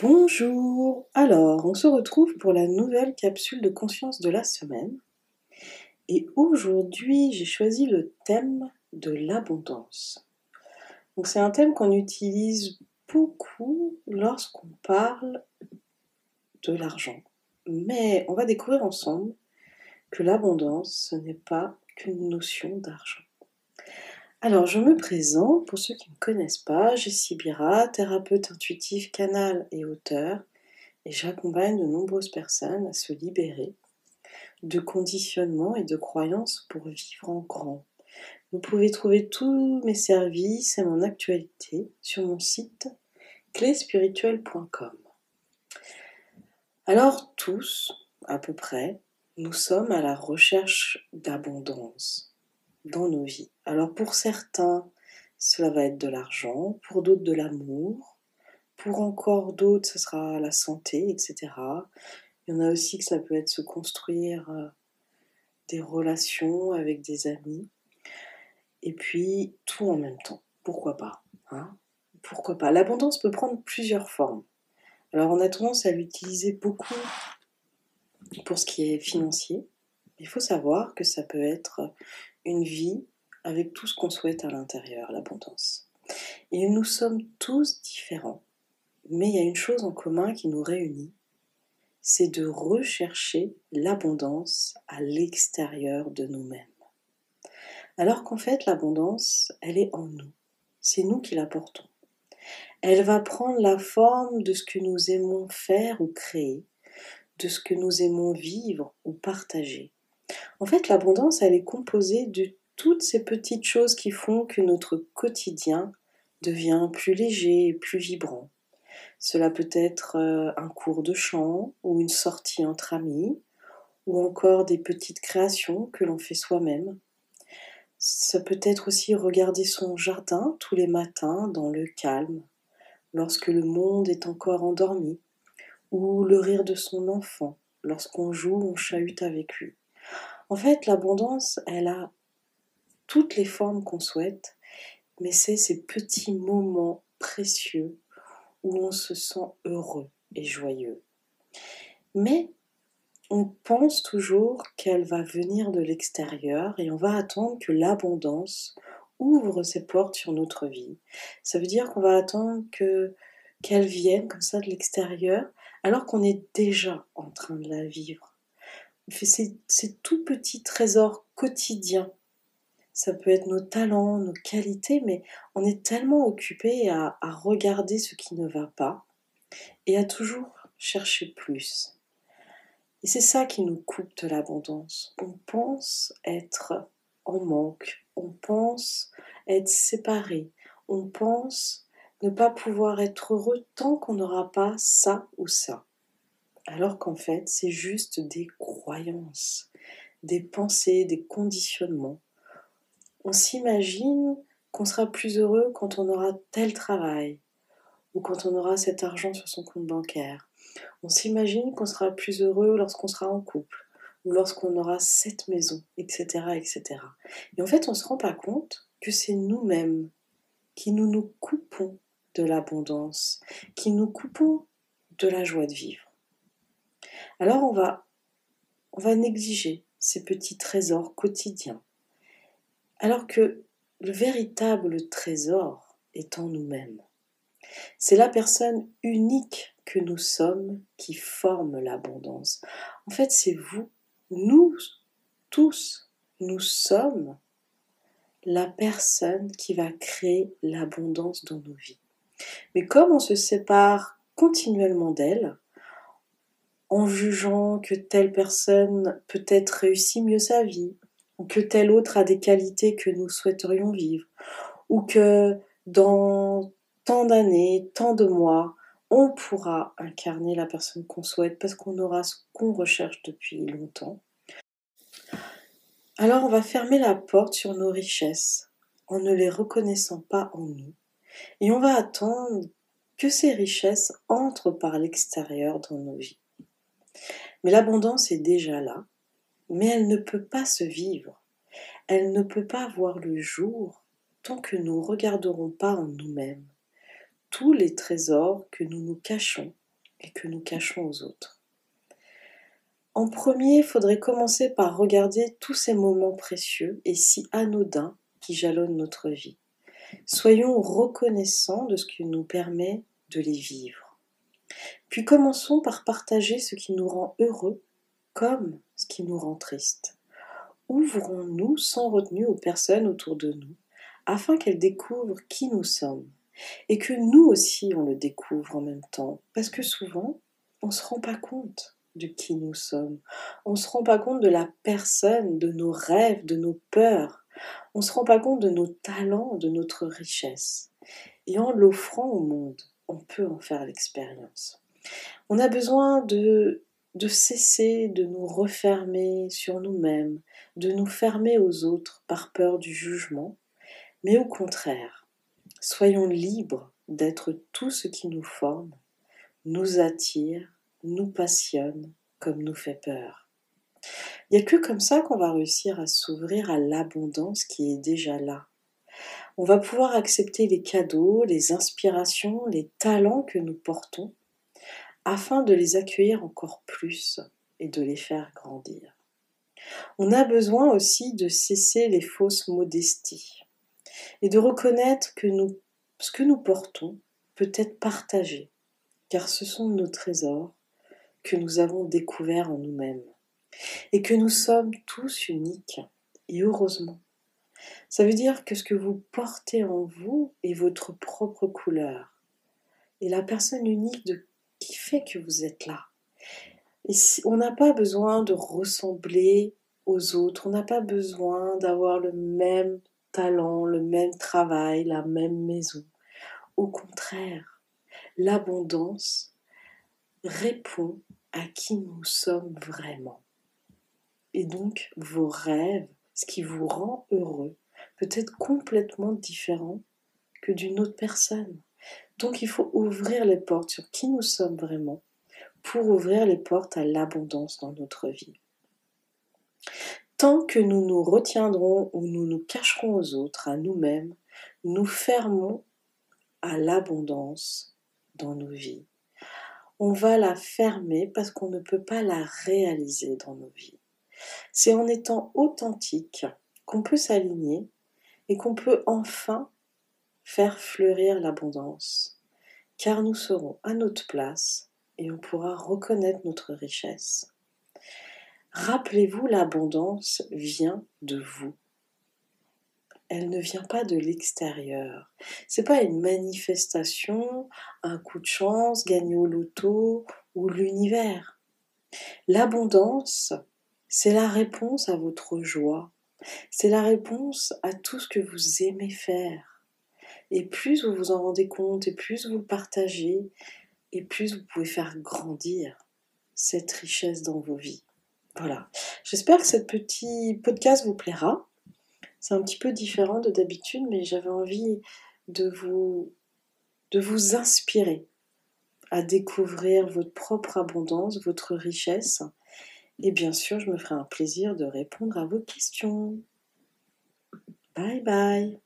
Bonjour. Alors, on se retrouve pour la nouvelle capsule de conscience de la semaine. Et aujourd'hui, j'ai choisi le thème de l'abondance. C'est un thème qu'on utilise beaucoup lorsqu'on parle de l'argent. Mais on va découvrir ensemble que l'abondance, ce n'est pas qu'une notion d'argent. Alors, je me présente, pour ceux qui ne me connaissent pas, Jessie Bira, thérapeute intuitif, canal et auteur, et j'accompagne de nombreuses personnes à se libérer de conditionnements et de croyances pour vivre en grand. Vous pouvez trouver tous mes services et mon actualité sur mon site cléspirituelle.com. Alors tous, à peu près, nous sommes à la recherche d'abondance dans nos vies. Alors pour certains, cela va être de l'argent, pour d'autres de l'amour, pour encore d'autres, ce sera la santé, etc. Il y en a aussi que ça peut être se construire euh, des relations avec des amis. Et puis tout en même temps. Pourquoi pas hein? Pourquoi pas? L'abondance peut prendre plusieurs formes. Alors on a tendance à l'utiliser beaucoup pour ce qui est financier. Il faut savoir que ça peut être une vie avec tout ce qu'on souhaite à l'intérieur, l'abondance. Et nous sommes tous différents, mais il y a une chose en commun qui nous réunit, c'est de rechercher l'abondance à l'extérieur de nous-mêmes. Alors qu'en fait, l'abondance, elle est en nous. C'est nous qui la portons. Elle va prendre la forme de ce que nous aimons faire ou créer, de ce que nous aimons vivre ou partager. En fait, l'abondance, elle est composée de toutes ces petites choses qui font que notre quotidien devient plus léger et plus vibrant. Cela peut être euh, un cours de chant ou une sortie entre amis, ou encore des petites créations que l'on fait soi-même. Ça peut être aussi regarder son jardin tous les matins dans le calme, lorsque le monde est encore endormi, ou le rire de son enfant lorsqu'on joue, on chahute avec lui. En fait, l'abondance, elle a toutes les formes qu'on souhaite, mais c'est ces petits moments précieux où on se sent heureux et joyeux. Mais on pense toujours qu'elle va venir de l'extérieur et on va attendre que l'abondance ouvre ses portes sur notre vie. Ça veut dire qu'on va attendre que qu'elle vienne comme ça de l'extérieur alors qu'on est déjà en train de la vivre ces, tout petits trésors quotidiens. Ça peut être nos talents, nos qualités, mais on est tellement occupé à, à regarder ce qui ne va pas et à toujours chercher plus. Et c'est ça qui nous coupe de l'abondance. On pense être en manque, on pense être séparé, on pense ne pas pouvoir être heureux tant qu'on n'aura pas ça ou ça alors qu'en fait c'est juste des des pensées, des conditionnements. On s'imagine qu'on sera plus heureux quand on aura tel travail ou quand on aura cet argent sur son compte bancaire. On s'imagine qu'on sera plus heureux lorsqu'on sera en couple ou lorsqu'on aura cette maison, etc., etc. Et en fait, on ne se rend pas compte que c'est nous-mêmes qui nous nous coupons de l'abondance, qui nous coupons de la joie de vivre. Alors on va, on va négliger ces petits trésors quotidiens. Alors que le véritable trésor est en nous-mêmes. C'est la personne unique que nous sommes qui forme l'abondance. En fait, c'est vous, nous tous, nous sommes la personne qui va créer l'abondance dans nos vies. Mais comme on se sépare continuellement d'elle, en jugeant que telle personne peut-être réussit mieux sa vie, ou que telle autre a des qualités que nous souhaiterions vivre, ou que dans tant d'années, tant de mois, on pourra incarner la personne qu'on souhaite parce qu'on aura ce qu'on recherche depuis longtemps. Alors on va fermer la porte sur nos richesses en ne les reconnaissant pas en nous et on va attendre que ces richesses entrent par l'extérieur dans nos vies. Mais l'abondance est déjà là, mais elle ne peut pas se vivre. Elle ne peut pas voir le jour tant que nous ne regarderons pas en nous-mêmes tous les trésors que nous nous cachons et que nous cachons aux autres. En premier, il faudrait commencer par regarder tous ces moments précieux et si anodins qui jalonnent notre vie. Soyons reconnaissants de ce qui nous permet de les vivre. Puis commençons par partager ce qui nous rend heureux comme ce qui nous rend triste. Ouvrons-nous sans retenue aux personnes autour de nous afin qu'elles découvrent qui nous sommes et que nous aussi on le découvre en même temps parce que souvent on ne se rend pas compte de qui nous sommes. On ne se rend pas compte de la personne, de nos rêves, de nos peurs. On ne se rend pas compte de nos talents, de notre richesse. Et en l'offrant au monde, on peut en faire l'expérience. On a besoin de, cesser de nous refermer sur nous-mêmes, de nous fermer aux autres par peur du jugement, mais au contraire, soyons libres d'être tout ce qui nous forme, nous attire nous passionne comme nous fait peur. Il n'y a que comme ça qu'on va réussir à s'ouvrir à l'abondance qui est déjà là. On va pouvoir accepter les cadeaux, les inspirations, les talents que nous portons, afin de les accueillir encore plus et de les faire grandir. On a besoin aussi de cesser les fausses modesties et de reconnaître que ce que nous portons peut être partagé, car ce sont nos trésors que nous avons découvert en nous-mêmes et que nous sommes tous uniques et heureusement. Ça veut dire que ce que vous portez en vous est votre propre couleur et la personne unique de, qui fait que vous êtes là. On n'a pas besoin de ressembler aux autres, on n'a pas besoin d'avoir le même talent, le même travail, la même maison. Au contraire, l'abondance répond à qui nous sommes vraiment. Et donc, vos rêves, ce qui vous rend heureux, peut être complètement différent que d'une autre personne. Donc, il faut ouvrir les portes sur qui nous sommes vraiment pour ouvrir les portes à l'abondance dans notre vie. Tant que nous nous retiendrons ou nous nous cacherons aux autres, à nous-mêmes, nous fermons à l'abondance dans nos vies on va la fermer parce qu'on ne peut pas la réaliser dans nos vies. C'est en étant authentique qu'on peut s'aligner et qu'on peut enfin faire fleurir l'abondance, car nous serons à notre place et on pourra reconnaître notre richesse. Rappelez-vous, l'abondance vient de vous elle ne vient pas de l'extérieur. C'est pas une manifestation, un coup de chance, gagner au loto ou l'univers. L'abondance, c'est la réponse à votre joie. C'est la réponse à tout ce que vous aimez faire. Et plus vous vous en rendez compte, et plus vous le partagez, et plus vous pouvez faire grandir cette richesse dans vos vies. Voilà. J'espère que ce petit podcast vous plaira. C'est un petit peu différent de d'habitude, mais j'avais envie de vous, de vous inspirer à découvrir votre propre abondance, votre richesse. Et bien sûr, je me ferai un plaisir de répondre à vos questions. Bye bye